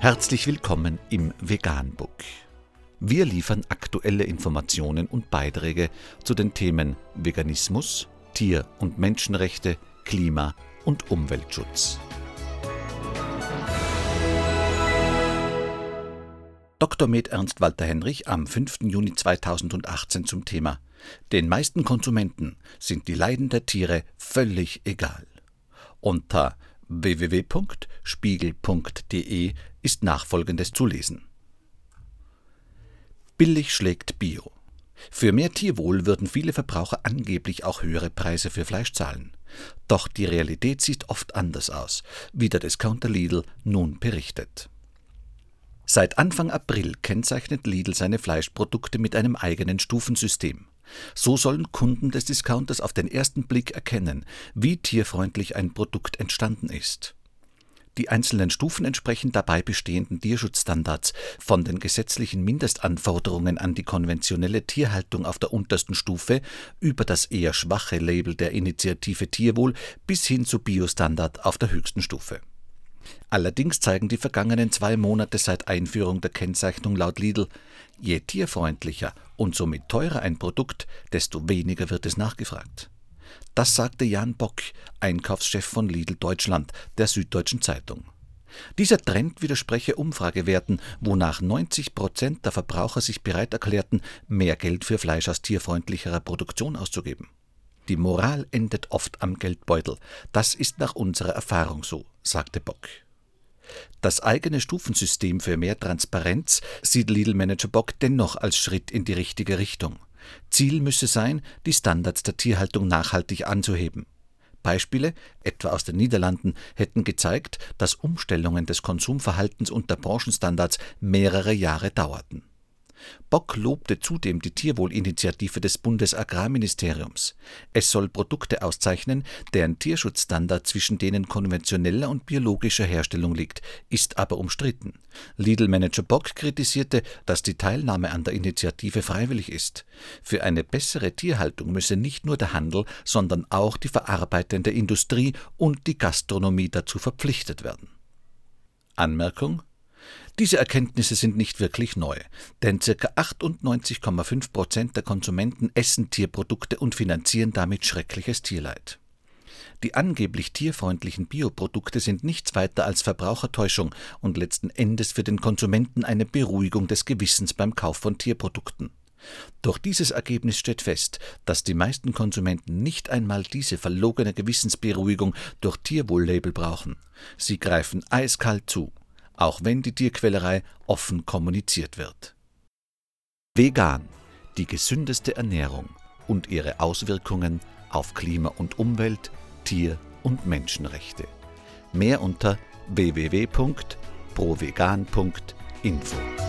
Herzlich willkommen im Veganbook. Wir liefern aktuelle Informationen und Beiträge zu den Themen Veganismus, Tier- und Menschenrechte, Klima- und Umweltschutz. Dr. Med Ernst Walter Henrich am 5. Juni 2018 zum Thema Den meisten Konsumenten sind die Leiden der Tiere völlig egal. Unter www.spiegel.de ist nachfolgendes zu lesen. Billig schlägt Bio. Für mehr Tierwohl würden viele Verbraucher angeblich auch höhere Preise für Fleisch zahlen. Doch die Realität sieht oft anders aus, wie der Discounter Lidl nun berichtet. Seit Anfang April kennzeichnet Lidl seine Fleischprodukte mit einem eigenen Stufensystem. So sollen Kunden des Discounters auf den ersten Blick erkennen, wie tierfreundlich ein Produkt entstanden ist. Die einzelnen Stufen entsprechen dabei bestehenden Tierschutzstandards, von den gesetzlichen Mindestanforderungen an die konventionelle Tierhaltung auf der untersten Stufe über das eher schwache Label der Initiative Tierwohl bis hin zu Biostandard auf der höchsten Stufe. Allerdings zeigen die vergangenen zwei Monate seit Einführung der Kennzeichnung laut Lidl, je tierfreundlicher und somit teurer ein Produkt, desto weniger wird es nachgefragt. Das sagte Jan Bock, Einkaufschef von Lidl Deutschland, der Süddeutschen Zeitung. Dieser Trend widerspreche Umfragewerten, wonach 90 Prozent der Verbraucher sich bereit erklärten, mehr Geld für Fleisch aus tierfreundlicherer Produktion auszugeben. Die Moral endet oft am Geldbeutel. Das ist nach unserer Erfahrung so, sagte Bock. Das eigene Stufensystem für mehr Transparenz sieht Lidl-Manager Bock dennoch als Schritt in die richtige Richtung. Ziel müsse sein, die Standards der Tierhaltung nachhaltig anzuheben. Beispiele, etwa aus den Niederlanden, hätten gezeigt, dass Umstellungen des Konsumverhaltens und der Branchenstandards mehrere Jahre dauerten. Bock lobte zudem die Tierwohlinitiative des Bundesagrarministeriums. Es soll Produkte auszeichnen, deren Tierschutzstandard zwischen denen konventioneller und biologischer Herstellung liegt, ist aber umstritten. Lidl-Manager Bock kritisierte, dass die Teilnahme an der Initiative freiwillig ist. Für eine bessere Tierhaltung müsse nicht nur der Handel, sondern auch die verarbeitende Industrie und die Gastronomie dazu verpflichtet werden. Anmerkung diese Erkenntnisse sind nicht wirklich neu, denn ca. 98,5 Prozent der Konsumenten essen Tierprodukte und finanzieren damit schreckliches Tierleid. Die angeblich tierfreundlichen Bioprodukte sind nichts weiter als Verbrauchertäuschung und letzten Endes für den Konsumenten eine Beruhigung des Gewissens beim Kauf von Tierprodukten. Durch dieses Ergebnis steht fest, dass die meisten Konsumenten nicht einmal diese verlogene Gewissensberuhigung durch Tierwohllabel brauchen. Sie greifen eiskalt zu auch wenn die Tierquälerei offen kommuniziert wird. Vegan, die gesündeste Ernährung und ihre Auswirkungen auf Klima und Umwelt, Tier- und Menschenrechte. Mehr unter www.provegan.info.